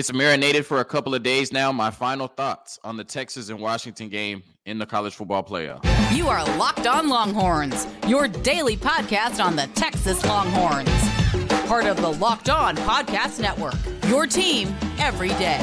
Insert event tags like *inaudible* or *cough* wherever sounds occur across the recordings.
It's marinated for a couple of days now. My final thoughts on the Texas and Washington game in the college football playoff. You are Locked On Longhorns, your daily podcast on the Texas Longhorns. Part of the Locked On Podcast Network, your team every day.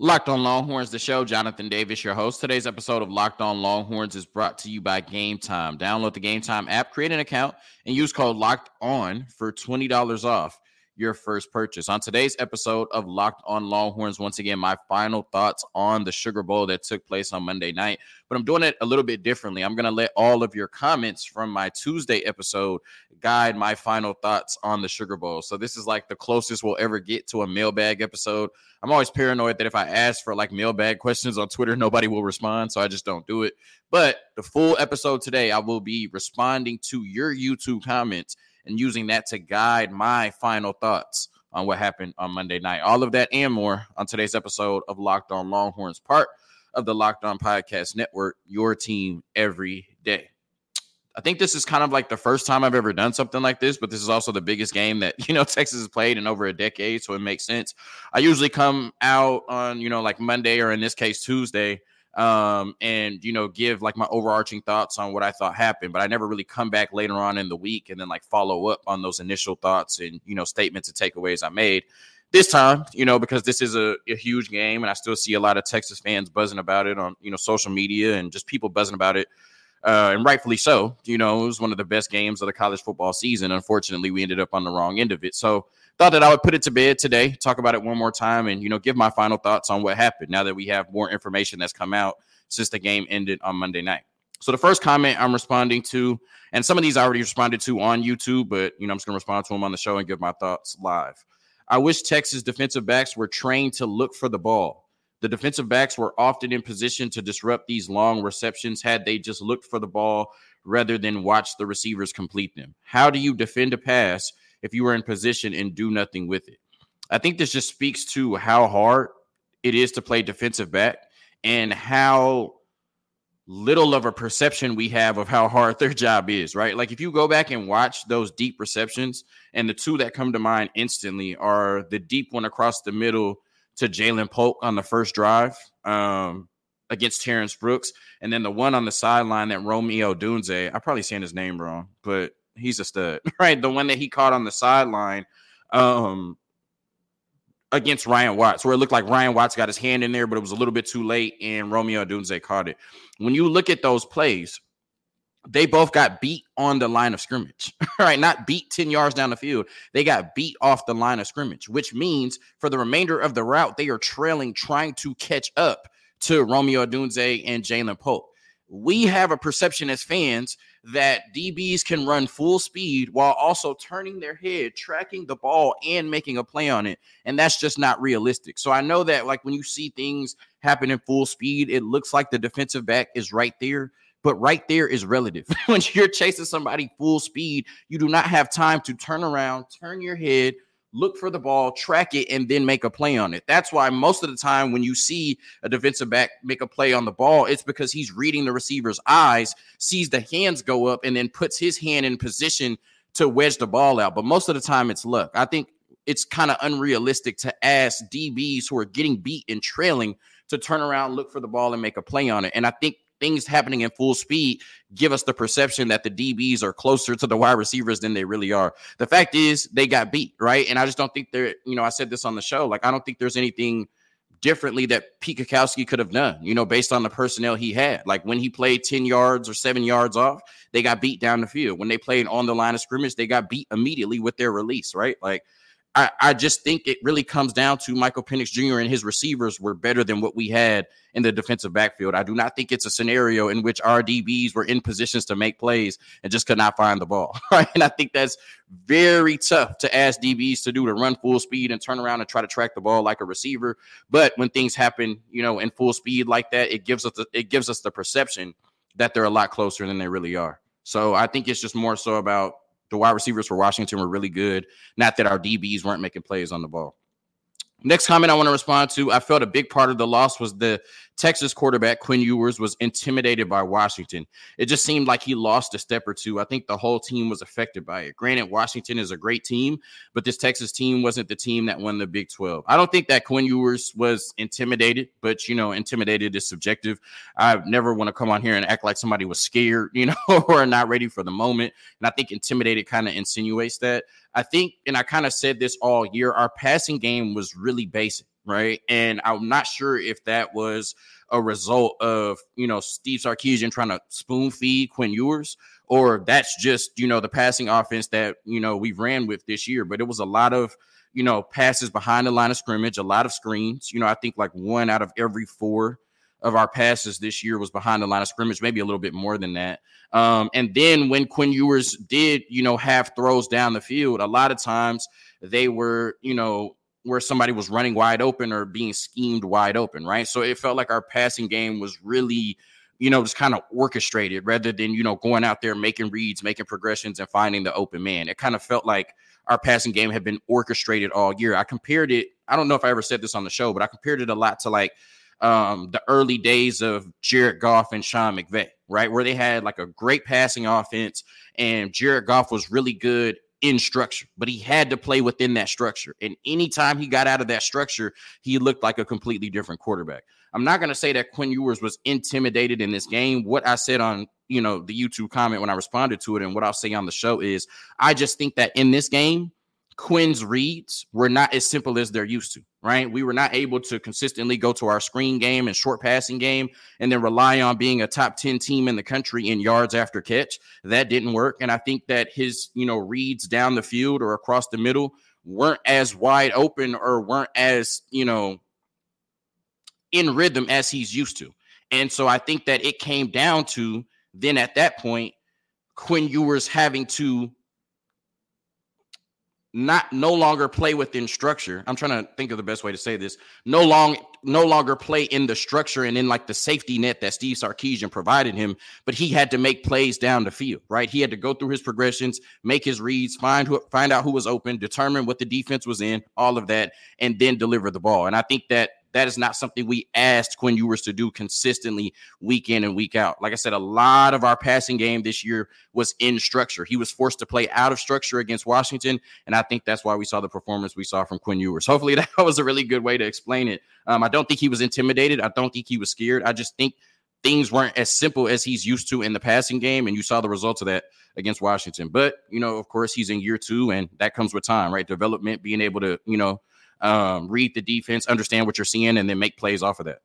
Locked on Longhorns, the show. Jonathan Davis, your host. Today's episode of Locked on Longhorns is brought to you by Game Time. Download the Game Time app, create an account, and use code Locked On for twenty dollars off your first purchase. On today's episode of Locked on Longhorns, once again, my final thoughts on the Sugar Bowl that took place on Monday night. But I'm doing it a little bit differently. I'm going to let all of your comments from my Tuesday episode guide my final thoughts on the Sugar Bowl. So this is like the closest we'll ever get to a mailbag episode. I'm always paranoid that if I ask for like mailbag questions on Twitter, nobody will respond. So I just don't do it. But the full episode today, I will be responding to your YouTube comments and using that to guide my final thoughts on what happened on Monday night. All of that and more on today's episode of Locked On Longhorns, part of the Locked On Podcast Network, your team every day. I think this is kind of like the first time I've ever done something like this, but this is also the biggest game that, *laughs* you know, Texas has played in over a decade. So it makes sense. I usually come out on, you know, like Monday or in this case, Tuesday um, and you know give like my overarching thoughts on what I thought happened. But I never really come back later on in the week and then like follow up on those initial thoughts and you know statements and takeaways I made. This time, you know, because this is a, a huge game, and I still see a lot of Texas fans buzzing about it on you know social media and just people buzzing about it uh, and rightfully so. You know, it was one of the best games of the college football season. Unfortunately, we ended up on the wrong end of it. So thought that I would put it to bed today, talk about it one more time, and you know, give my final thoughts on what happened now that we have more information that's come out since the game ended on Monday night. So the first comment I'm responding to, and some of these I already responded to on YouTube, but you know, I'm just gonna respond to them on the show and give my thoughts live. I wish Texas defensive backs were trained to look for the ball. The defensive backs were often in position to disrupt these long receptions had they just looked for the ball rather than watch the receivers complete them. How do you defend a pass if you were in position and do nothing with it. I think this just speaks to how hard it is to play defensive back and how little of a perception we have of how hard their job is, right? Like if you go back and watch those deep receptions, and the two that come to mind instantly are the deep one across the middle to Jalen Polk on the first drive um, against Terrence Brooks, and then the one on the sideline that Romeo Odunze, I probably saying his name wrong, but he's a stud, *laughs* right? The one that he caught on the sideline um, against Ryan Watts, where it looked like Ryan Watts got his hand in there, but it was a little bit too late, and Romeo Odunze caught it. When you look at those plays, they both got beat on the line of scrimmage, *laughs* right? Not beat 10 yards down the field. They got beat off the line of scrimmage, which means for the remainder of the route, they are trailing, trying to catch up to Romeo Odunze and Jalen Polk. we have a perception as fans that DBs can run full speed while also turning their head, tracking the ball, and making a play on it. And that's just not realistic. So I know that, like, when you see things happen in full speed, it looks like the defensive back is right there. But right there is relative. *laughs* when you're chasing somebody full speed, you do not have time to turn around, turn your head, look for the ball, track it, and then make a play on it. That's why most of the time when you see a defensive back make a play on the ball, it's because he's reading the receiver's eyes, sees the hands go up, and then puts his hand in position to wedge the ball out. But most of the time, it's luck. I think it's kind of unrealistic to ask DBs who are getting beat and trailing to turn around, look for the ball, and make a play on it. And I think things happening in full speed give us the perception that the DBs are closer to the wide receivers than they really are. The fact is, they got beat, right? And I just don't think they're, you know, I said this on the show, like, I don't think there's anything differently that Pete Kwiatkowski could have done, you know, based on the personnel he had. Like when he played 10 yards or seven yards off, they got beat down the field. When they played on the line of scrimmage, they got beat immediately with their release, right? Like I, I just think it really comes down to Michael Penix Jr. and his receivers were better than what we had in the defensive backfield. I do not think it's a scenario in which our DBs were in positions to make plays and just could not find the ball. *laughs* Right. And I think that's very tough to ask DBs to do to run full speed and turn around and try to track the ball like a receiver. But when things happen, you know, in full speed like that, it gives us the, it gives us the perception that they're a lot closer than they really are. So I think it's just more so about the wide receivers for Washington were really good. Not that our DBs weren't making plays on the ball. Next comment I want to respond to I felt a big part of the loss was the Texas quarterback Quinn Ewers was intimidated by Washington. It just seemed like he lost a step or two. I think the whole team was affected by it. Granted, Washington is a great team, but this Texas team wasn't the team that won the Big 12. I don't think that Quinn Ewers was intimidated, but you know, intimidated is subjective. I never want to come on here and act like somebody was scared, *laughs* you know, or not ready for the moment. And I think intimidated kind of insinuates that. I think, and I kind of said this all year, our passing game was really basic, right? And I'm not sure if that was a result of, you know, Steve Sarkisian trying to spoon feed Quinn Ewers, or that's just, you know, the passing offense that, you know, we ran with this year. But it was a lot of, you know, passes behind the line of scrimmage, a lot of screens. You know, I think like one out of every four of our passes this year was behind the line of scrimmage, maybe a little bit more than that. Um, and then when Quinn Ewers did, you know, have throws down the field, a lot of times they were, you know, where somebody was running wide open or being schemed wide open, right? So it felt like our passing game was really, you know, just kind of orchestrated rather than, you know, going out there making reads, making progressions, and finding the open man. It kind of felt like our passing game had been orchestrated all year. I compared it, I don't know if I ever said this on the show, but I compared it a lot to like um, the early days of Jared Goff and Sean McVay, right? Where they had like a great passing offense and Jared Goff was really good in structure, but he had to play within that structure. And anytime he got out of that structure, he looked like a completely different quarterback. I'm not going to say that Quinn Ewers was intimidated in this game. What I said on, you know, the YouTube comment when I responded to it and what I'll say on the show is I just think that in this game, Quinn's reads were not as simple as they're used to, right? We were not able to consistently go to our screen game and short passing game and then rely on being a top 10 team in the country in yards after catch. That didn't work. And I think that his, you know, reads down the field or across the middle weren't as wide open or weren't as, you know, in rhythm as he's used to. And so I think that it came down to then at that point, Quinn Ewers having to not no longer play within structure. I'm trying to think of the best way to say this. No long no longer play in the structure and in like the safety net that Steve Sarkisian provided him, but he had to make plays down the field, right? He had to go through his progressions, make his reads, find who find out who was open, determine what the defense was in, all of that, and then deliver the ball. And I think that that is not something we asked Quinn Ewers to do consistently week in and week out. Like I said, a lot of our passing game this year was in structure. He was forced to play out of structure against Washington, and I think that's why we saw the performance we saw from Quinn Ewers. *laughs* Hopefully, that was a really good way to explain it. Um, I don't think he was intimidated. I don't think he was scared. I just think things weren't as simple as he's used to in the passing game, and you saw the results of that against Washington. But you know, of course, he's in year two, and that comes with time, right? Development, being able to you know um, read the defense, understand what you're seeing, and then make plays off of that.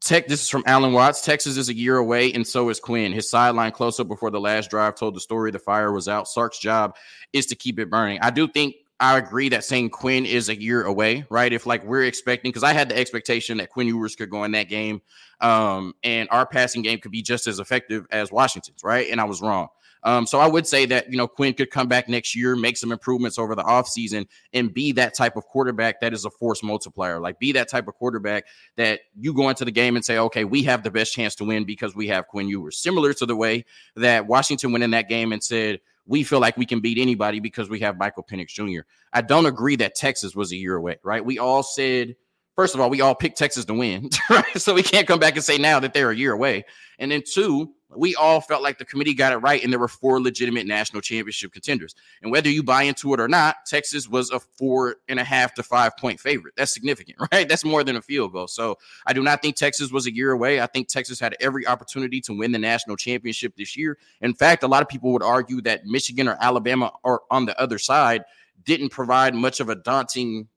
Tech, this is from Alan Watts. Texas is a year away, and so is Quinn. His sideline close up before the last drive told the story. The fire was out. Sark's job is to keep it burning. I do think I agree that saying Quinn is a year away, right? If like we're expecting, because I had the expectation that Quinn Ewers could go in that game, um, and our passing game could be just as effective as Washington's, right? And I was wrong. Um, so I would say that, you know, Quinn could come back next year, make some improvements over the offseason, and be that type of quarterback that is a force multiplier. Like, be that type of quarterback that you go into the game and say, okay, we have the best chance to win because we have Quinn Ewers. Similar to the way that Washington went in that game and said, we feel like we can beat anybody because we have Michael Penix Jr. I don't agree that Texas was a year away, right? We all said, first of all, we all picked Texas to win, *laughs* right? So we can't come back and say now that they're a year away. And then two, we all felt like the committee got it right, and there were four legitimate national championship contenders. And whether you buy into it or not, Texas was a four and a half to five point favorite. That's significant, *laughs* right? That's more than a field goal. So I do not think Texas was a year away. I think Texas had every opportunity to win the national championship this year. In fact, a lot of people would argue that Michigan or Alabama are on the other side didn't provide much of a daunting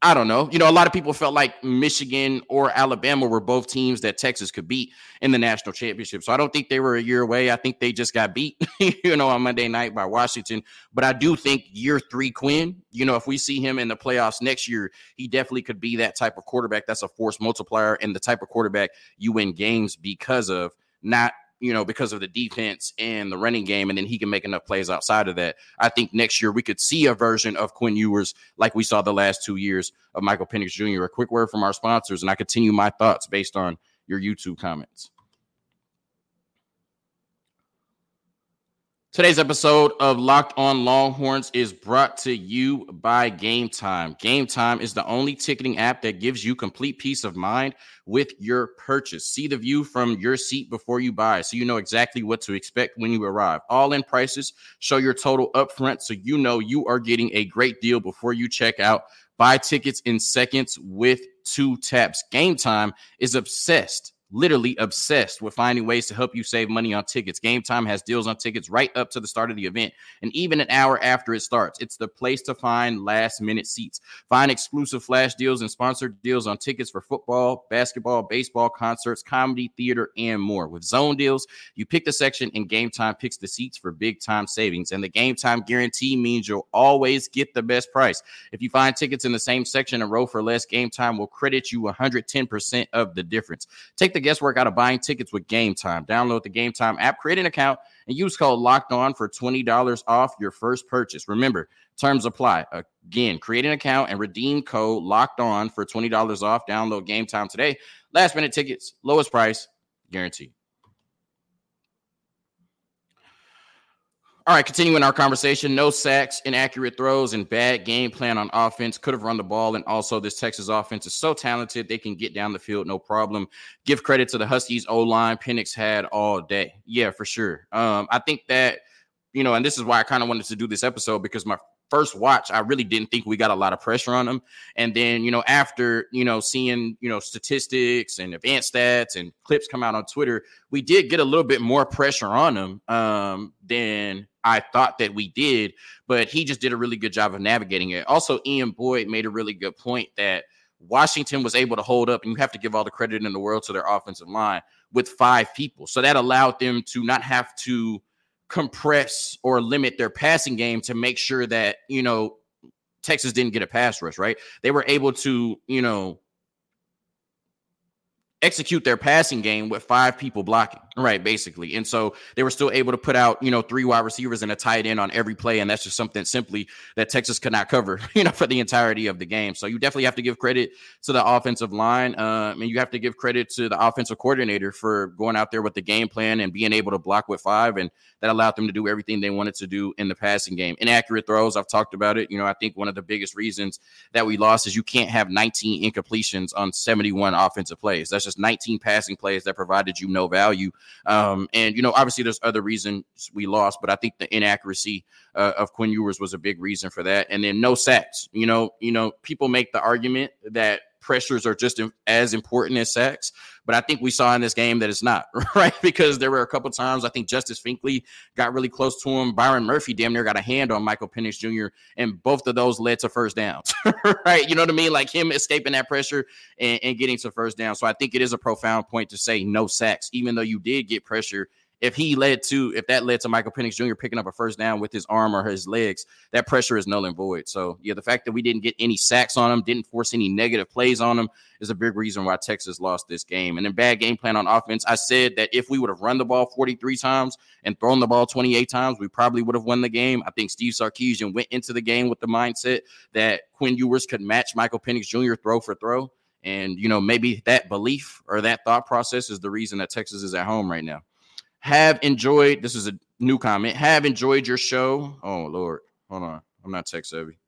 I don't know. You know, a lot of people felt like Michigan or Alabama were both teams that Texas could beat in the national championship. So I don't think they were a year away. I think they just got beat, *laughs* you know, on Monday night by Washington. But I do think year three, Quinn, you know, if we see him in the playoffs next year, he definitely could be that type of quarterback that's a force multiplier and the type of quarterback you win games because of not you know, because of the defense and the running game, and then he can make enough plays outside of that. I think next year we could see a version of Quinn Ewers like we saw the last two years of Michael Penix Jr. A quick word from our sponsors, and I continue my thoughts based on your YouTube comments. Today's episode of Locked On Longhorns is brought to you by Game Time. Game Time is the only ticketing app that gives you complete peace of mind with your purchase. See the view from your seat before you buy so you know exactly what to expect when you arrive. All in prices show your total upfront so you know you are getting a great deal before you check out. Buy tickets in seconds with two taps. Game Time is obsessed literally obsessed with finding ways to help you save money on tickets. Game Time has deals on tickets right up to the start of the event and even an hour after it starts. It's the place to find last minute seats. Find exclusive flash deals and sponsored deals on tickets for football, basketball, baseball, concerts, comedy, theater, and more. With zone deals, you pick the section and Game Time picks the seats for big time savings. And the Game Time guarantee means you'll always get the best price. If you find tickets in the same section and row for less, Game Time will credit you 110% of the difference. Take the the guesswork out of buying tickets with Game Time. Download the Game Time app, create an account, and use code Locked On for twenty dollars off your first purchase. Remember, terms apply. Again, create an account and redeem code Locked On for twenty dollars off. Download Game Time today. Last minute tickets, lowest price, guaranteed. All right, continuing our conversation. No sacks, inaccurate throws, and bad game plan on offense. Could have run the ball. And also, this Texas offense is so talented, they can get down the field no problem. Give credit to the Huskies O line Penix had all day. Yeah, for sure. Um, I think that, you know, and this is why I kind of wanted to do this episode because my first watch, I really didn't think we got a lot of pressure on them. And then, you know, after, you know, seeing, you know, statistics and advanced stats and clips come out on Twitter, we did get a little bit more pressure on them um, than I thought that we did. But he just did a really good job of navigating it. Also, Ian Boyd made a really good point that Washington was able to hold up, and you have to give all the credit in the world to their offensive line with five people. So that allowed them to not have to compress or limit their passing game to make sure that, you know, Texas didn't get a pass rush, right? They were able to, you know, execute their passing game with five people blocking, right? Basically. And so they were still able to put out, you know, three wide receivers and a tight end on every play. And that's just something simply that Texas could not cover, *laughs* you know, for the entirety of the game. So you definitely have to give credit to the offensive line. Uh, and you have to give credit to the offensive coordinator for going out there with the game plan and being able to block with five. And that allowed them to do everything they wanted to do in the passing game. Inaccurate throws, I've talked about it. You know, I think one of the biggest reasons that we lost is you can't have 19 incompletions on 71 offensive plays. That's just 19 passing plays that provided you no value. Um, and you know, obviously there's other reasons we lost, but I think the inaccuracy uh, of Quinn Ewers was a big reason for that. And then no sacks. You know, you know, people make the argument that pressures are just as important as sacks. But I think we saw in this game that it's not, *laughs* right? Because there were a couple times I think Justice Finkley got really close to him. Byron Murphy damn near got a hand on Michael Penix Jr. And both of those led to first downs, *laughs* right? You know what I mean? Like him escaping that pressure and, and getting to first down. So I think it is a profound point to say no sacks, even though you did get pressure if he led to if that led to Michael Penix Jr. picking up a first down with his arm or his legs, that pressure is null and void. So yeah, the fact that we didn't get any sacks on him, didn't force any negative plays on him, is a big reason why Texas lost this game. And then bad game plan on offense. I said that if we would have run the ball 43 times and thrown the ball 28 times, we probably would have won the game. I think Steve Sarkisian went into the game with the mindset that Quinn Ewers could match Michael Penix Jr. throw for throw. And you know, maybe that belief or that thought process is the reason that Texas is at home right now have enjoyed this is a new comment have enjoyed your show oh lord hold on i'm not tech savvy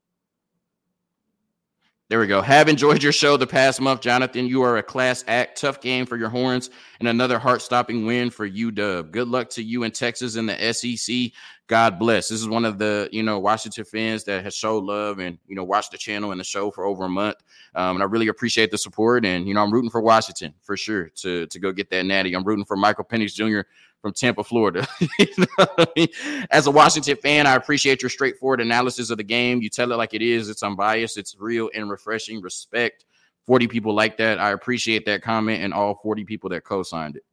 there we go. Have enjoyed your show the past month, Jonathan. You are a class act. Tough game for your horns and another heart stopping win for UW. Good luck to you in Texas and the SEC. God bless. This is one of the, you know, Washington fans that has showed love and, you know, watched the channel and the show for over a month. Um, and I really appreciate the support. And, you know, I'm rooting for Washington for sure to, to go get that natty. I'm rooting for Michael Penix Jr from Tampa, Florida. *laughs* As a Washington fan, I appreciate your straightforward analysis of the game. You tell it like it is. It's unbiased. It's real and refreshing. Respect. 40 people like that. I appreciate that comment and all 40 people that co-signed it.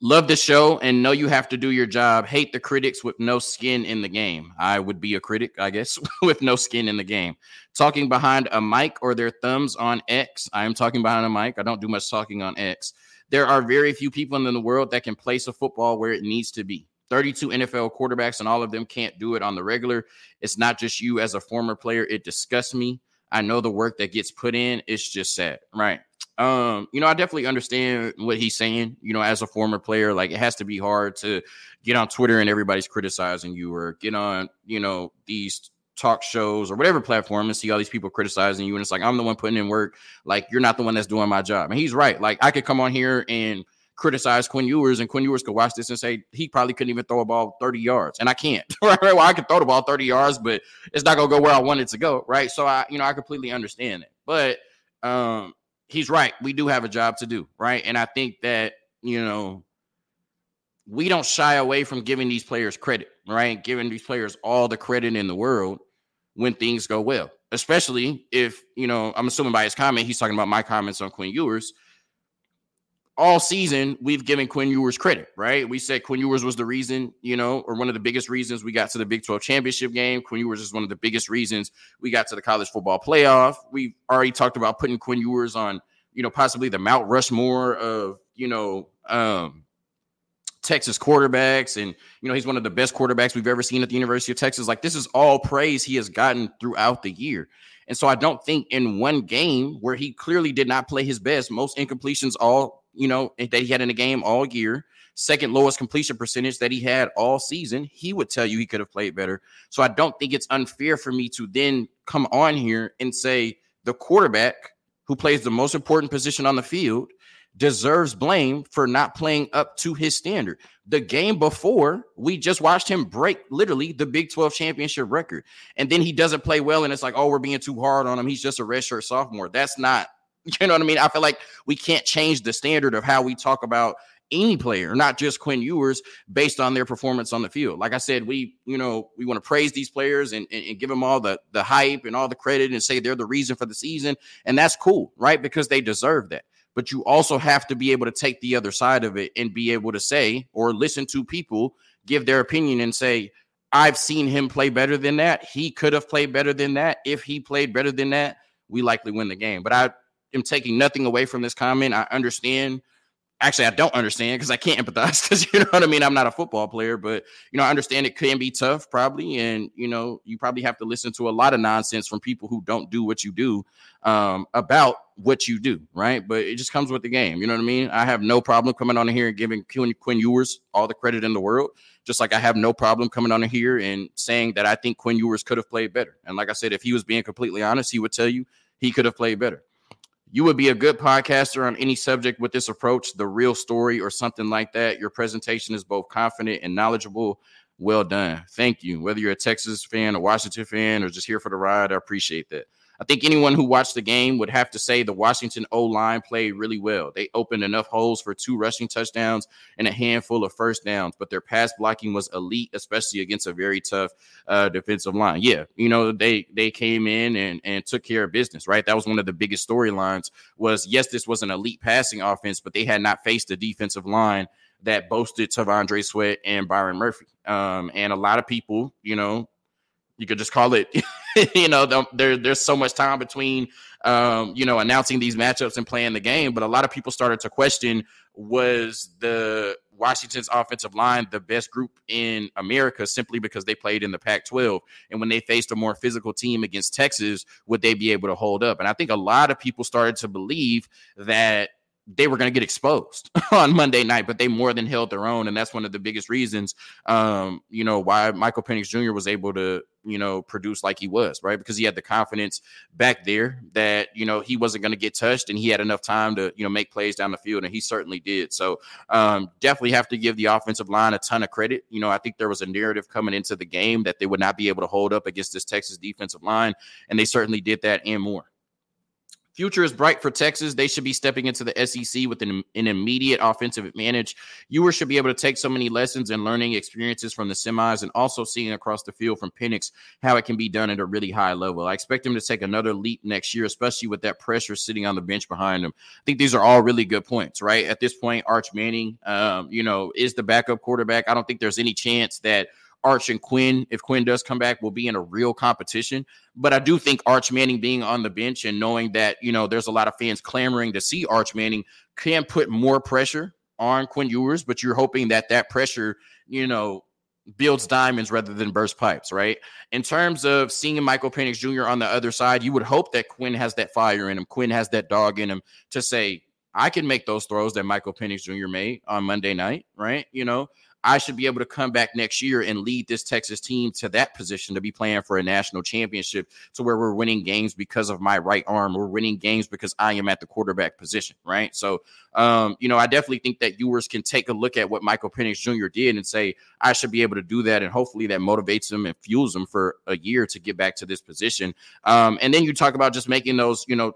Love the show and know you have to do your job. Hate the critics with no skin in the game. I would be a critic, I guess, *laughs* with no skin in the game. Talking behind a mic or their thumbs on X. I am talking behind a mic. I don't do much talking on X there are very few people in the world that can place a football where it needs to be. 32 NFL quarterbacks, and all of them can't do it on the regular. It's not just you as a former player. It disgusts me. I know the work that gets put in. It's just sad, right? Um, you know, I definitely understand what he's saying. You know, as a former player, like it has to be hard to get on Twitter and everybody's criticizing you, or get on, you know, these talk shows or whatever platform and see all these people criticizing you, and it's like I'm the one putting in work. Like you're not the one that's doing my job, and he's right. Like I could come on here and criticize Quinn Ewers, and Quinn Ewers could watch this and say he probably couldn't even throw a ball 30 yards, and I can't. *laughs* right? Well, I could throw the ball 30 yards, but it's not gonna go where I want it to go, right? So I, you know, I completely understand it, but um, he's right. We do have a job to do, right? And I think that, you know, we don't shy away from giving these players credit, right? Giving these players all the credit in the world when things go well, especially if, you know, I'm assuming by his comment, he's talking about my comments on Quinn Ewers. All season, we've given Quinn Ewers credit, right? We said Quinn Ewers was the reason, you know, or one of the biggest reasons we got to the Big 12 championship game. Quinn Ewers is one of the biggest reasons we got to the college football playoff. We've already talked about putting Quinn Ewers on, you know, possibly the Mount Rushmore of, you know, um, Texas quarterbacks. And, you know, he's one of the best quarterbacks we've ever seen at the University of Texas. Like, this is all praise he has gotten throughout the year. And so I don't think in one game where he clearly did not play his best, most incompletions all you know, that he had in the game all year, second lowest completion percentage that he had all season, he would tell you he could have played better. So I don't think it's unfair for me to then come on here and say the quarterback who plays the most important position on the field deserves blame for not playing up to his standard. The game before, we just watched him break literally the Big 12 championship record. And then he doesn't play well, and it's like, oh, we're being too hard on him. He's just a redshirt sophomore. That's not *laughs* You know what I mean? I feel like we can't change the standard of how we talk about any player, not just Quinn Ewers, based on their performance on the field. Like I said, we, you know, we want to praise these players and, and, and, give them all the the hype and all the credit and say they're the reason for the season. And that's cool, right? Because they deserve that. But you also have to be able to take the other side of it and be able to say or listen to people give their opinion and say, I've seen him play better than that. He could have played better than that. If he played better than that, we likely win the game. But I am taking nothing away from this comment. I understand. Actually, I don't understand because I can't empathize because *laughs* you know what I mean. I'm not a football player, but you know, I understand it can be tough, probably, and you know, you probably have to listen to a lot of nonsense from people who don't do what you do um, about what you do, right? But it just comes with the game. You know what I mean? I have no problem coming on here and giving Quinn, Quinn Ewers all the credit in the world, just like I have no problem coming on here and saying that I think Quinn Ewers could have played better. And like I said, if he was being completely honest, he would tell you he could have played better you would be a good podcaster on any subject with this approach, the real story or something like that. Your presentation is both confident and knowledgeable. Well done. Thank you. Whether you're a Texas fan, a Washington fan, or just here for the ride, I appreciate that. I think anyone who watched the game would have to say the Washington O line played really well. They opened enough holes for two rushing touchdowns and a handful of first downs, but their pass blocking was elite, especially against a very tough uh, defensive line. Yeah, you know they they came in and and took care of business. Right, that was one of the biggest storylines. Was yes, this was an elite passing offense, but they had not faced a defensive line that boasted T'Vondre Sweat and Byron Murphy. Um, and a lot of people, you know, you could just call it *laughs* *laughs* you know there, there's so much time between um, you know announcing these matchups and playing the game but a lot of people started to question was the Washington's offensive line the best group in America simply because they played in the Pac 12. And when they faced a more physical team against Texas, would they be able to hold up? And I think a lot of people started to believe that they were going to get exposed *laughs* on Monday night, but they more than held their own, and that's one of the biggest reasons, um, you know, why Michael Penix Jr. was able to, you know, produce like he was, right? Because he had the confidence back there that you know he wasn't going to get touched, and he had enough time to, you know, make plays down the field, and he certainly did. So, um, definitely have to give the offensive line a ton of credit. You know, I think there was a narrative coming into the game that they would not be able to hold up against this Texas defensive line, and they certainly did that and more. Future is bright for Texas. They should be stepping into the SEC with an, an, immediate offensive advantage. Ewers should be able to take so many lessons and learning experiences from the semis and also seeing across the field from Penix how it can be done at a really high level. I expect him to take another leap next year, especially with that pressure sitting on the bench behind him. I think these are all really good points, right? At this point, Arch Manning, um, you know, is the backup quarterback. I don't think there's any chance that – Arch and Quinn, if Quinn does come back, will be in a real competition. But I do think Arch Manning being on the bench and knowing that, you know, there's a lot of fans clamoring to see Arch Manning can put more pressure on Quinn Ewers, but you're hoping that that pressure, you know, builds diamonds rather than burst pipes, right? In terms of seeing Michael Penix Jr. on the other side, you would hope that Quinn has that fire in him. Quinn has that dog in him to say, I can make those throws that Michael Penix Jr. made on Monday night, right? You know, I should be able to come back next year and lead this Texas team to that position to be playing for a national championship to where we're winning games because of my right arm. We're winning games because I am at the quarterback position, right? So, um, you know, I definitely think that Ewers can take a look at what Michael Penix Jr. did and say, I should be able to do that. And hopefully that motivates him and fuels him for a year to get back to this position. Um, and then you talk about just making those, you know,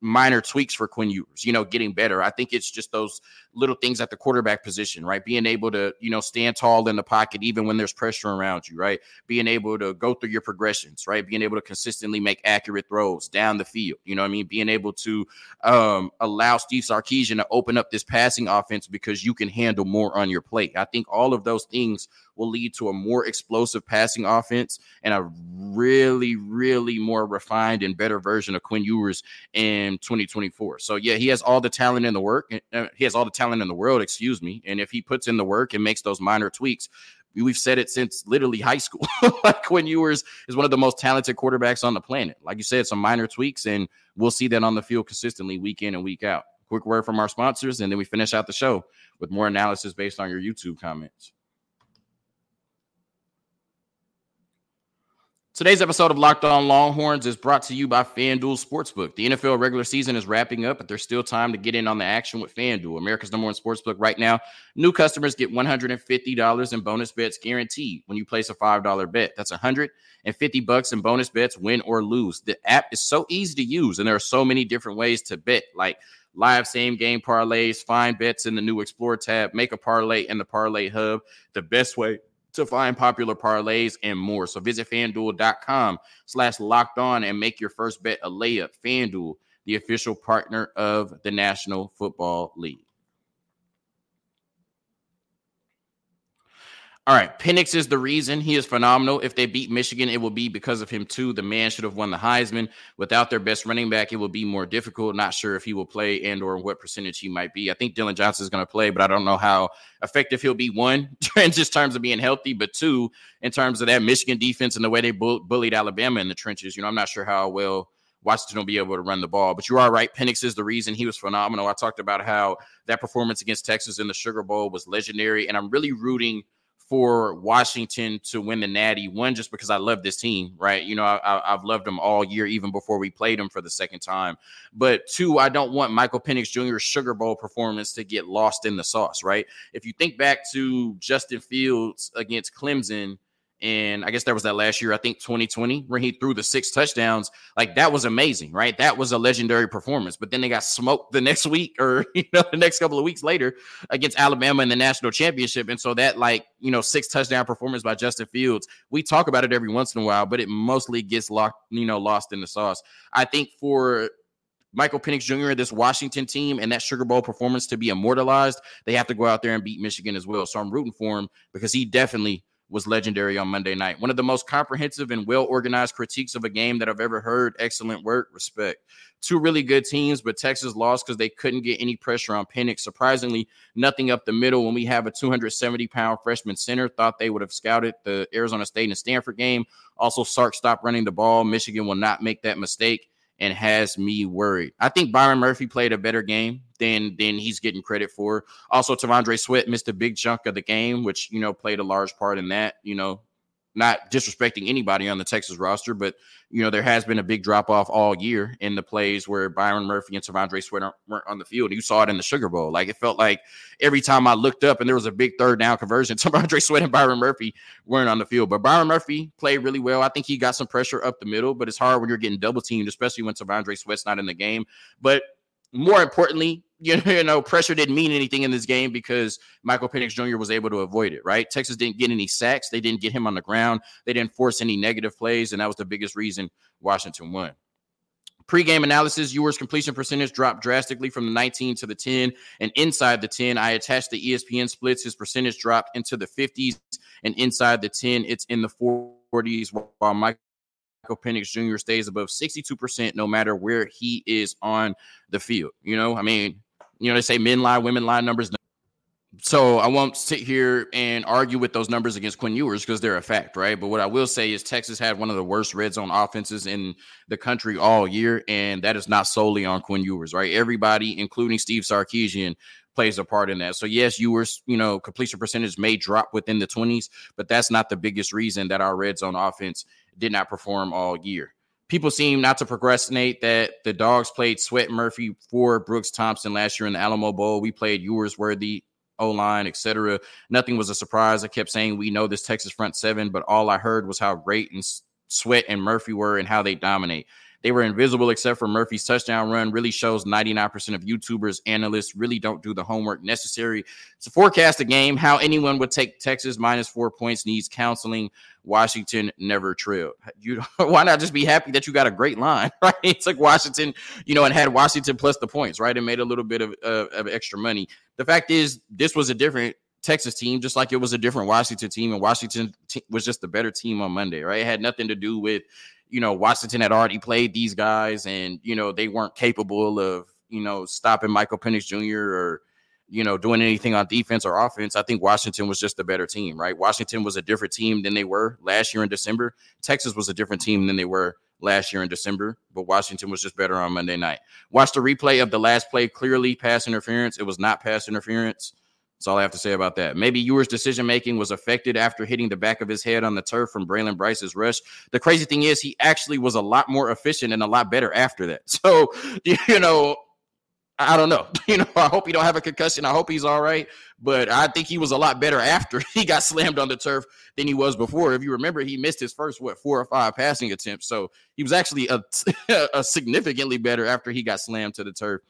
minor tweaks for Quinn Ewers, you know, getting better. I think it's just those little things at the quarterback position, right? Being able to, you know, stand tall in the pocket even when there's pressure around you, right? Being able to go through your progressions, right? Being able to consistently make accurate throws down the field, you know what I mean? Being able to um, allow Steve Sarkisian to open up this passing offense because you can handle more on your plate. I think all of those things will lead to a more explosive passing offense and a really, really more refined and better version of Quinn Ewers in 2024. So yeah, he has all the talent in the work. Uh, he has all the talent in the world, excuse me. And if he puts in the work and makes those minor tweaks, we've said it since literally high school. *laughs* like Quinn Ewers is one of the most talented quarterbacks on the planet. Like you said, some minor tweaks, and we'll see that on the field consistently week in and week out. Quick word from our sponsors, and then we finish out the show with more analysis based on your YouTube comments. Today's episode of Locked On Longhorns is brought to you by FanDuel Sportsbook. The NFL regular season is wrapping up, but there's still time to get in on the action with FanDuel, America's number one sportsbook right now. New customers get $150 in bonus bets guaranteed when you place a $5 bet. That's 150 bucks in bonus bets, win or lose. The app is so easy to use, and there are so many different ways to bet, like live same game parlays, find bets in the new Explore tab, make a parlay in the Parlay Hub. The best way to find popular parlays and more. So visit fanduel.com slash locked on and make your first bet a layup. FanDuel, the official partner of the National Football League. All right, Penix is the reason he is phenomenal. If they beat Michigan, it will be because of him too. The man should have won the Heisman. Without their best running back, it will be more difficult. Not sure if he will play and or what percentage he might be. I think Dillon Johnson is going to play, but I don't know how effective he'll be. One, *laughs* in just terms of being healthy, but two, in terms of that Michigan defense and the way they bull- bullied Alabama in the trenches. You know, I'm not sure how well Washington will be able to run the ball. But you are right. Penix is the reason he was phenomenal. I talked about how that performance against Texas in the Sugar Bowl was legendary, and I'm really rooting – for Washington to win the Natty. One, just because I love this team, right? You know, I, have loved them all year, even before we played them for the second time. But two, I don't want Michael Penix Jr.'s Sugar Bowl performance to get lost in the sauce, right? If you think back to Justin Fields against Clemson and I guess that was that last year, I think 2020, where he threw the six touchdowns. Like that was amazing, right? That was a legendary performance. But then they got smoked the *laughs* next week or you know, the next couple of weeks later against Alabama in the national championship. And so that like, you know, six touchdown performance by Justin Fields, we talk about it every once in a while, but it mostly gets locked, you know, lost in the sauce. I think for Michael Penix Jr., this Washington team, and that Sugar Bowl performance to be immortalized, they have to go out there and beat Michigan as well. So I'm rooting for him because he definitely was legendary on Monday night. One of the most comprehensive and well organized critiques of a game that I've ever heard. Excellent work. Respect. Two really good teams, but Texas lost because they couldn't get any pressure on Penix. Surprisingly, nothing up the middle when we have a 270 pound freshman center. Thought they would have scouted the Arizona State and Stanford game. Also, Sark stopped running the ball. Michigan will not make that mistake and has me worried. I think Byron Murphy played a better game than than he's getting credit for. Also, T'Vondre Sweat missed a big chunk of the game, which you know played a large part in that. You know, not disrespecting anybody on the Texas roster, but you know there has been a big drop off all year in the plays where Byron Murphy and T'Vondre Sweat weren't on the field. You saw it in the Sugar Bowl. Like it felt like every time I looked up and there was a big third down conversion, *laughs* T'Vondre Sweat and Byron Murphy weren't on the field. But Byron Murphy played really well. I think he got some pressure up the middle, but it's hard when you're getting double teamed, especially when T'Vondre Sweat's not in the game. But more importantly, *laughs* you know, pressure didn't mean anything in this game because Michael Penix Jr. was able to avoid it, right? Texas didn't get any sacks. They didn't get him on the ground. They didn't force any negative plays. And that was the biggest reason Washington won. Pre-game analysis, Ewers completion percentage dropped drastically from the 19 to the 10. And inside the 10, I attached the ESPN splits. His percentage dropped into the 50s. And inside the 10, it's in the 40s, while Michael Michael Penix Jr. stays above 62% no matter where he is on the field. You know, I mean, you know, they say men lie, women lie numbers so I won't sit here and argue with those numbers against Quinn Ewers because they're a fact, right? But what I will say is Texas had one of the worst red zone offenses in the country all year, and that is not solely on Quinn Ewers, right? Everybody, including Steve Sarkisian, plays a part in that. So yes, Ewers, you know, completion percentage may drop within the 20s, but that's not the biggest reason that our red zone offense did not perform all year. People seem not to procrastinate that the dogs played Sweat Murphy for Brooks Thompson last year in the Alamo Bowl. We played Ewers Worthy O line, etc. Nothing was a surprise. I kept saying we know this Texas front seven, but all I heard was how great and Sweat and Murphy were and how they dominate. They were invisible except for Murphy's touchdown run. Really shows 99% of YouTubers, analysts really don't do the homework necessary to forecast a game. How anyone would take Texas minus four points needs counseling. Washington never trailed. You *laughs* why not just be happy that you got a great line, *laughs* right? It's like Washington, you know, and had Washington plus the points, right? And made a little bit of, of extra money. The fact is, this was a different Texas team, just like it was a different Washington team, and Washington t- was just a better team on Monday, right? It had nothing to do with you know, Washington had already played these guys and, you know, they weren't capable of, you know, stopping Michael Penix Jr. or, you know, doing anything on defense or offense. I think Washington was just a better team, right? Washington was a different team than they were last year in December. Texas was a different team than they were last year in December, but Washington was just better on Monday night. Watch the replay of the last play, clearly pass interference. It was not pass interference. That's all I have to say about that. Maybe Ewers' decision making was affected after hitting the back of his head on the turf from Bralen Trice's rush. The crazy thing is, he actually was a lot more efficient and a lot better after that. *laughs* So, *laughs* you know, I don't know. *laughs* You know, I hope he don't have a concussion. I hope he's all right. But I think he was a lot better after he got slammed on the turf than he was before. If you remember, he missed his first what four or five passing attempts. So he was actually a, a significantly better after he got slammed to the turf.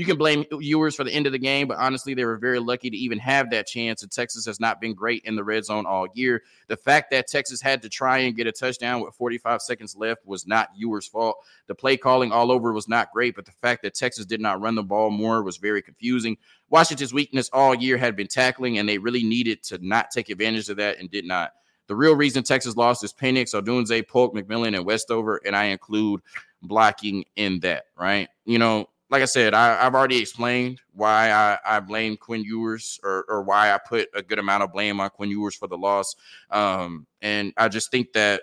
You can blame Ewers for the end of the game, but honestly, they were very lucky to even have that chance. And Texas has not been great in the red zone all year. The fact that Texas had to try and get a touchdown with 45 seconds left was not Ewers' fault. The play calling all over was not great, but the fact that Texas did not run the ball more was very confusing. Washington's weakness all year had been tackling, and they really needed to not take advantage of that and did not. The real reason Texas lost is Penix, Odunze, Polk, McMillan, and Westover, and I include blocking in that, right? You know, like I said, I, have already explained why I, I blame Quinn Ewers or, or, why I put a good amount of blame on Quinn Ewers for the loss. Um, and I just think that,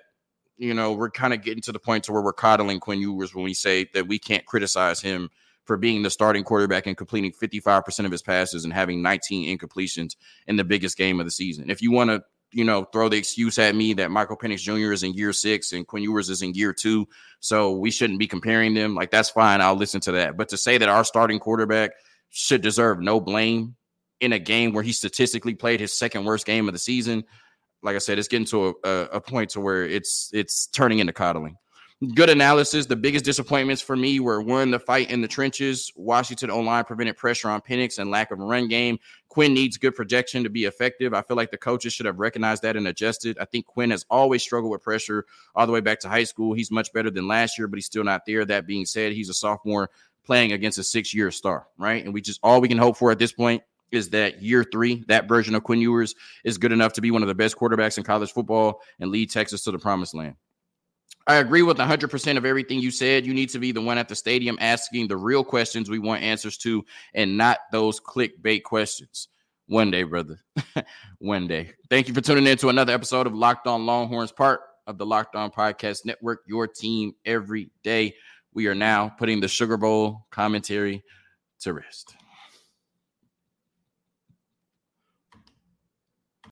you know, we're kind of getting to the point to where we're coddling Quinn Ewers when we say that we can't criticize him for being the starting quarterback and completing 55% of his passes and having 19 incompletions in the biggest game of the season. If you want to you know, throw the excuse at me that Michael Penix Jr. is in year six and Quinn Ewers is in year two. So we shouldn't be comparing them. Like, that's fine. I'll listen to that. But to say that our starting quarterback should deserve no blame in a game where he statistically played his second worst game of the season, like I said, it's getting to a, a, a point to where it's it's turning into coddling good analysis. The biggest disappointments for me were one, the fight in the trenches. Washington online prevented pressure on Penix and lack of a run game. Quinn needs good projection to be effective. I feel like the coaches should have recognized that and adjusted. I think Quinn has always struggled with pressure all the way back to high school. He's much better than last year, but he's still not there. That being said, he's a sophomore playing against a six year star, right? And we just all we can hope for at this point is that year three, that version of Quinn Ewers is good enough to be one of the best quarterbacks in college football and lead Texas to the promised land. I agree with 100% of everything you said. You need to be the one at the stadium asking the real questions we want answers to and not those clickbait questions. One day, brother. *laughs* One day. Thank you for tuning in to another episode of Locked On Longhorns, part of the Locked On Podcast Network, your team every day. We are now putting the Sugar Bowl commentary to rest.